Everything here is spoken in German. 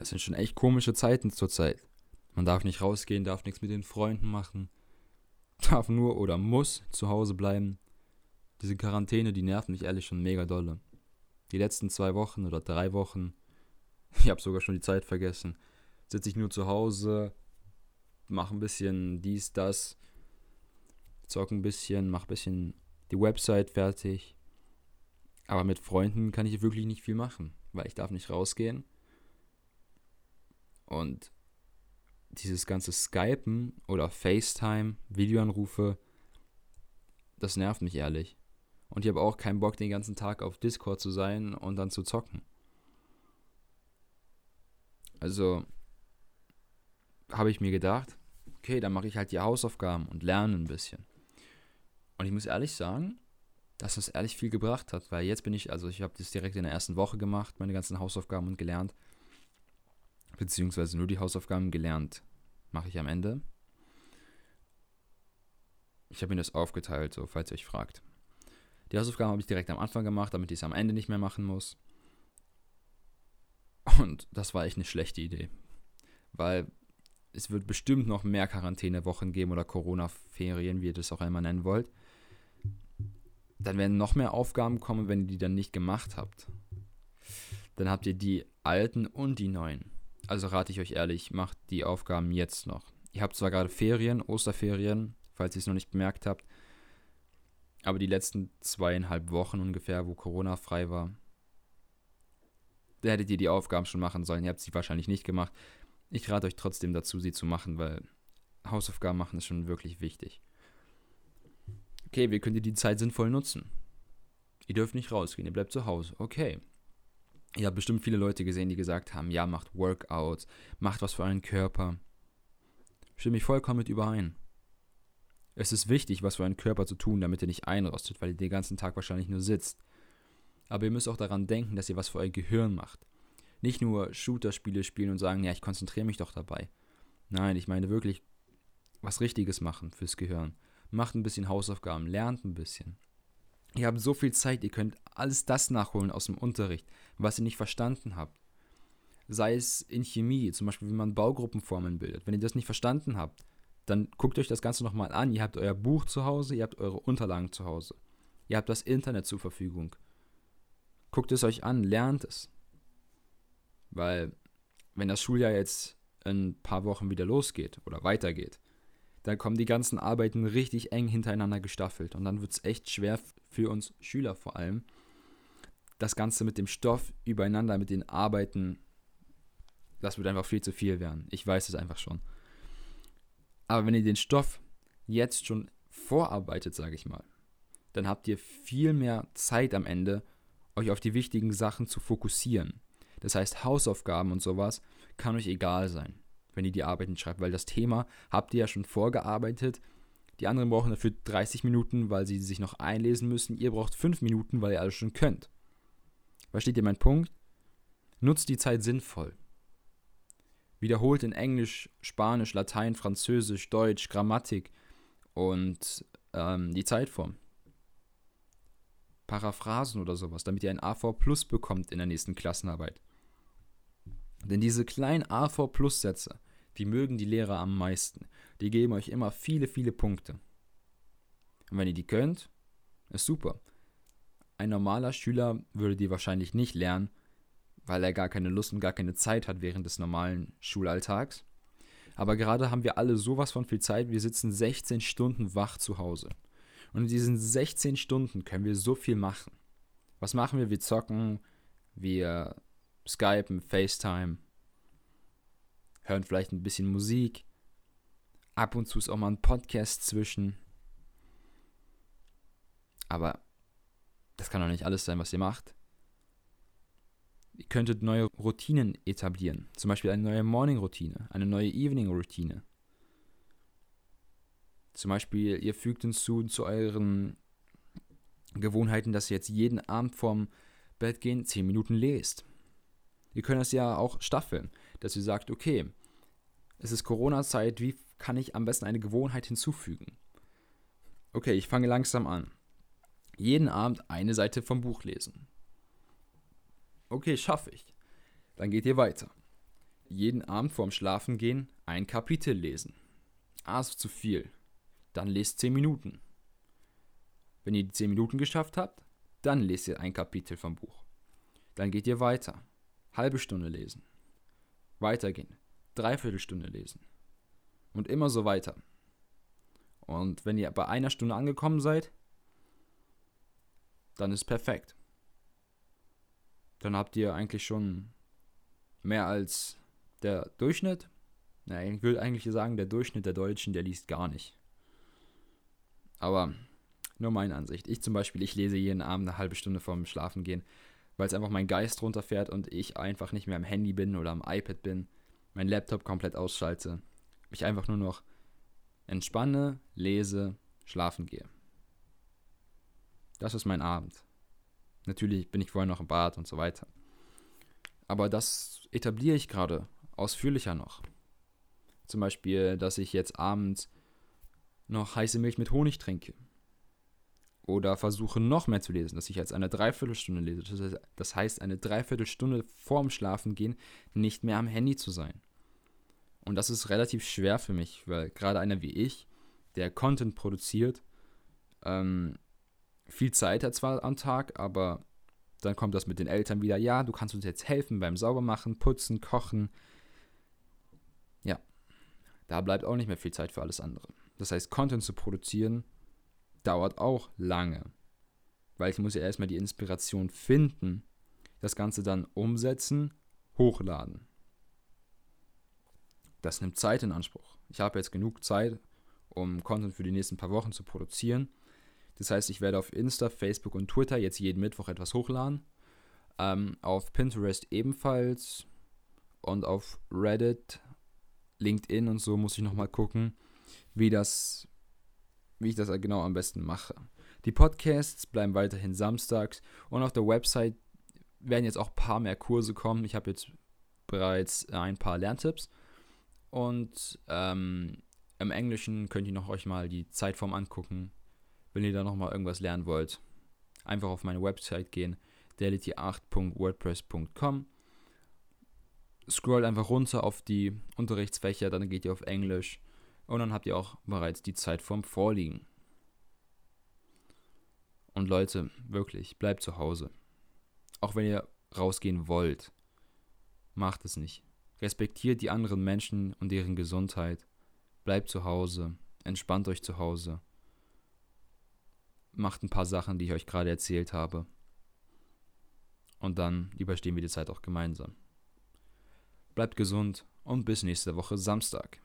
Das sind schon echt komische Zeiten zurzeit. Man darf nicht rausgehen, darf nichts mit den Freunden machen, darf nur oder muss zu Hause bleiben. Diese Quarantäne, die nervt mich ehrlich schon mega dolle. Die letzten zwei Wochen oder drei Wochen, ich habe sogar schon die Zeit vergessen, sitze ich nur zu Hause, mache ein bisschen dies, das, zocke ein bisschen, mache ein bisschen die Website fertig. Aber mit Freunden kann ich wirklich nicht viel machen, weil ich darf nicht rausgehen. Und dieses ganze Skypen oder FaceTime, Videoanrufe, das nervt mich ehrlich. Und ich habe auch keinen Bock, den ganzen Tag auf Discord zu sein und dann zu zocken. Also habe ich mir gedacht, okay, dann mache ich halt die Hausaufgaben und lerne ein bisschen. Und ich muss ehrlich sagen, dass das ehrlich viel gebracht hat, weil jetzt bin ich, also ich habe das direkt in der ersten Woche gemacht, meine ganzen Hausaufgaben und gelernt. Beziehungsweise nur die Hausaufgaben gelernt, mache ich am Ende. Ich habe mir das aufgeteilt, so falls ihr euch fragt. Die Hausaufgaben habe ich direkt am Anfang gemacht, damit ich es am Ende nicht mehr machen muss. Und das war echt eine schlechte Idee. Weil es wird bestimmt noch mehr Quarantänewochen geben oder Corona-Ferien, wie ihr das auch einmal nennen wollt. Dann werden noch mehr Aufgaben kommen, wenn ihr die dann nicht gemacht habt. Dann habt ihr die alten und die neuen. Also rate ich euch ehrlich, macht die Aufgaben jetzt noch. Ihr habt zwar gerade Ferien, Osterferien, falls ihr es noch nicht bemerkt habt, aber die letzten zweieinhalb Wochen ungefähr, wo Corona frei war, da hättet ihr die Aufgaben schon machen sollen. Ihr habt sie wahrscheinlich nicht gemacht. Ich rate euch trotzdem dazu, sie zu machen, weil Hausaufgaben machen ist schon wirklich wichtig. Okay, wie könnt ihr die Zeit sinnvoll nutzen? Ihr dürft nicht rausgehen, ihr bleibt zu Hause. Okay. Ihr habt bestimmt viele Leute gesehen, die gesagt haben, ja, macht Workouts, macht was für euren Körper. Stimme ich vollkommen mit überein. Es ist wichtig, was für einen Körper zu tun, damit er nicht einrostet, weil ihr den ganzen Tag wahrscheinlich nur sitzt. Aber ihr müsst auch daran denken, dass ihr was für euer Gehirn macht. Nicht nur Shooter-Spiele spielen und sagen, ja, ich konzentriere mich doch dabei. Nein, ich meine wirklich was Richtiges machen fürs Gehirn. Macht ein bisschen Hausaufgaben, lernt ein bisschen. Ihr habt so viel Zeit, ihr könnt alles das nachholen aus dem Unterricht, was ihr nicht verstanden habt. Sei es in Chemie, zum Beispiel, wie man Baugruppenformeln bildet. Wenn ihr das nicht verstanden habt, dann guckt euch das Ganze nochmal an. Ihr habt euer Buch zu Hause, ihr habt eure Unterlagen zu Hause. Ihr habt das Internet zur Verfügung. Guckt es euch an, lernt es. Weil, wenn das Schuljahr jetzt in ein paar Wochen wieder losgeht oder weitergeht, dann kommen die ganzen Arbeiten richtig eng hintereinander gestaffelt. Und dann wird es echt schwer für uns Schüler vor allem, das Ganze mit dem Stoff übereinander, mit den Arbeiten, das wird einfach viel zu viel werden. Ich weiß es einfach schon. Aber wenn ihr den Stoff jetzt schon vorarbeitet, sage ich mal, dann habt ihr viel mehr Zeit am Ende, euch auf die wichtigen Sachen zu fokussieren. Das heißt, Hausaufgaben und sowas kann euch egal sein, wenn ihr die Arbeiten schreibt, weil das Thema habt ihr ja schon vorgearbeitet. Die anderen brauchen dafür 30 Minuten, weil sie sich noch einlesen müssen. Ihr braucht 5 Minuten, weil ihr alles schon könnt. Versteht ihr meinen Punkt? Nutzt die Zeit sinnvoll. Wiederholt in Englisch, Spanisch, Latein, Französisch, Deutsch, Grammatik und ähm, die Zeitform. Paraphrasen oder sowas, damit ihr ein AV Plus bekommt in der nächsten Klassenarbeit. Denn diese kleinen AV Plus Sätze, die mögen die Lehrer am meisten. Die geben euch immer viele, viele Punkte. Und wenn ihr die könnt, ist super. Ein normaler Schüler würde die wahrscheinlich nicht lernen, weil er gar keine Lust und gar keine Zeit hat während des normalen Schulalltags. Aber gerade haben wir alle sowas von viel Zeit. Wir sitzen 16 Stunden wach zu Hause. Und in diesen 16 Stunden können wir so viel machen. Was machen wir? Wir zocken, wir skypen, FaceTime, hören vielleicht ein bisschen Musik. Ab und zu ist auch mal ein Podcast zwischen. Aber das kann doch nicht alles sein, was ihr macht. Ihr könntet neue Routinen etablieren. Zum Beispiel eine neue Morning-Routine, eine neue Evening-Routine. Zum Beispiel, ihr fügt hinzu zu euren Gewohnheiten, dass ihr jetzt jeden Abend vorm Bett gehen 10 Minuten lest. Ihr könnt das ja auch staffeln, dass ihr sagt, okay, es ist Corona-Zeit, wie kann ich am besten eine Gewohnheit hinzufügen? Okay, ich fange langsam an. Jeden Abend eine Seite vom Buch lesen. Okay, schaffe ich. Dann geht ihr weiter. jeden Abend vorm Schlafengehen ein Kapitel lesen. Ah, ist zu viel. Dann lest 10 Minuten. Wenn ihr die 10 Minuten geschafft habt, dann lest ihr ein Kapitel vom Buch. Dann geht ihr weiter. Halbe Stunde lesen. Weitergehen. Dreiviertelstunde lesen. Und immer so weiter. Und wenn ihr bei einer Stunde angekommen seid, dann ist perfekt. Dann habt ihr eigentlich schon mehr als der Durchschnitt. Na, ich würde eigentlich sagen, der Durchschnitt der Deutschen, der liest gar nicht. Aber nur meine Ansicht. Ich zum Beispiel, ich lese jeden Abend eine halbe Stunde vorm Schlafen gehen, weil es einfach mein Geist runterfährt und ich einfach nicht mehr am Handy bin oder am iPad bin, mein Laptop komplett ausschalte, mich einfach nur noch entspanne, lese, schlafen gehe. Das ist mein Abend. Natürlich bin ich vorher noch im Bad und so weiter. Aber das etabliere ich gerade ausführlicher noch. Zum Beispiel, dass ich jetzt abends noch heiße Milch mit Honig trinke. Oder versuche noch mehr zu lesen, dass ich jetzt eine Dreiviertelstunde lese. Das heißt, eine Dreiviertelstunde vorm Schlafengehen nicht mehr am Handy zu sein. Und das ist relativ schwer für mich, weil gerade einer wie ich, der Content produziert, ähm, viel Zeit hat zwar am Tag, aber dann kommt das mit den Eltern wieder, ja, du kannst uns jetzt helfen beim Saubermachen, Putzen, Kochen. Ja, da bleibt auch nicht mehr viel Zeit für alles andere. Das heißt, Content zu produzieren dauert auch lange, weil ich muss ja erstmal die Inspiration finden, das Ganze dann umsetzen, hochladen. Das nimmt Zeit in Anspruch. Ich habe jetzt genug Zeit, um Content für die nächsten paar Wochen zu produzieren. Das heißt, ich werde auf Insta, Facebook und Twitter jetzt jeden Mittwoch etwas hochladen. Ähm, auf Pinterest ebenfalls und auf Reddit, LinkedIn und so muss ich nochmal gucken, wie das, wie ich das genau am besten mache. Die Podcasts bleiben weiterhin samstags und auf der Website werden jetzt auch ein paar mehr Kurse kommen. Ich habe jetzt bereits ein paar Lerntipps und ähm, im Englischen könnt ihr noch euch mal die Zeitform angucken, wenn ihr da noch mal irgendwas lernen wollt. Einfach auf meine Website gehen, daility8.wordpress.com. Scrollt einfach runter auf die Unterrichtsfächer, dann geht ihr auf Englisch und dann habt ihr auch bereits die Zeitform vorliegen. Und Leute, wirklich, bleibt zu Hause. Auch wenn ihr rausgehen wollt, macht es nicht. Respektiert die anderen Menschen und deren Gesundheit. Bleibt zu Hause. Entspannt euch zu Hause. Macht ein paar Sachen, die ich euch gerade erzählt habe. Und dann überstehen wir die Zeit auch gemeinsam. Bleibt gesund und bis nächste Woche Samstag.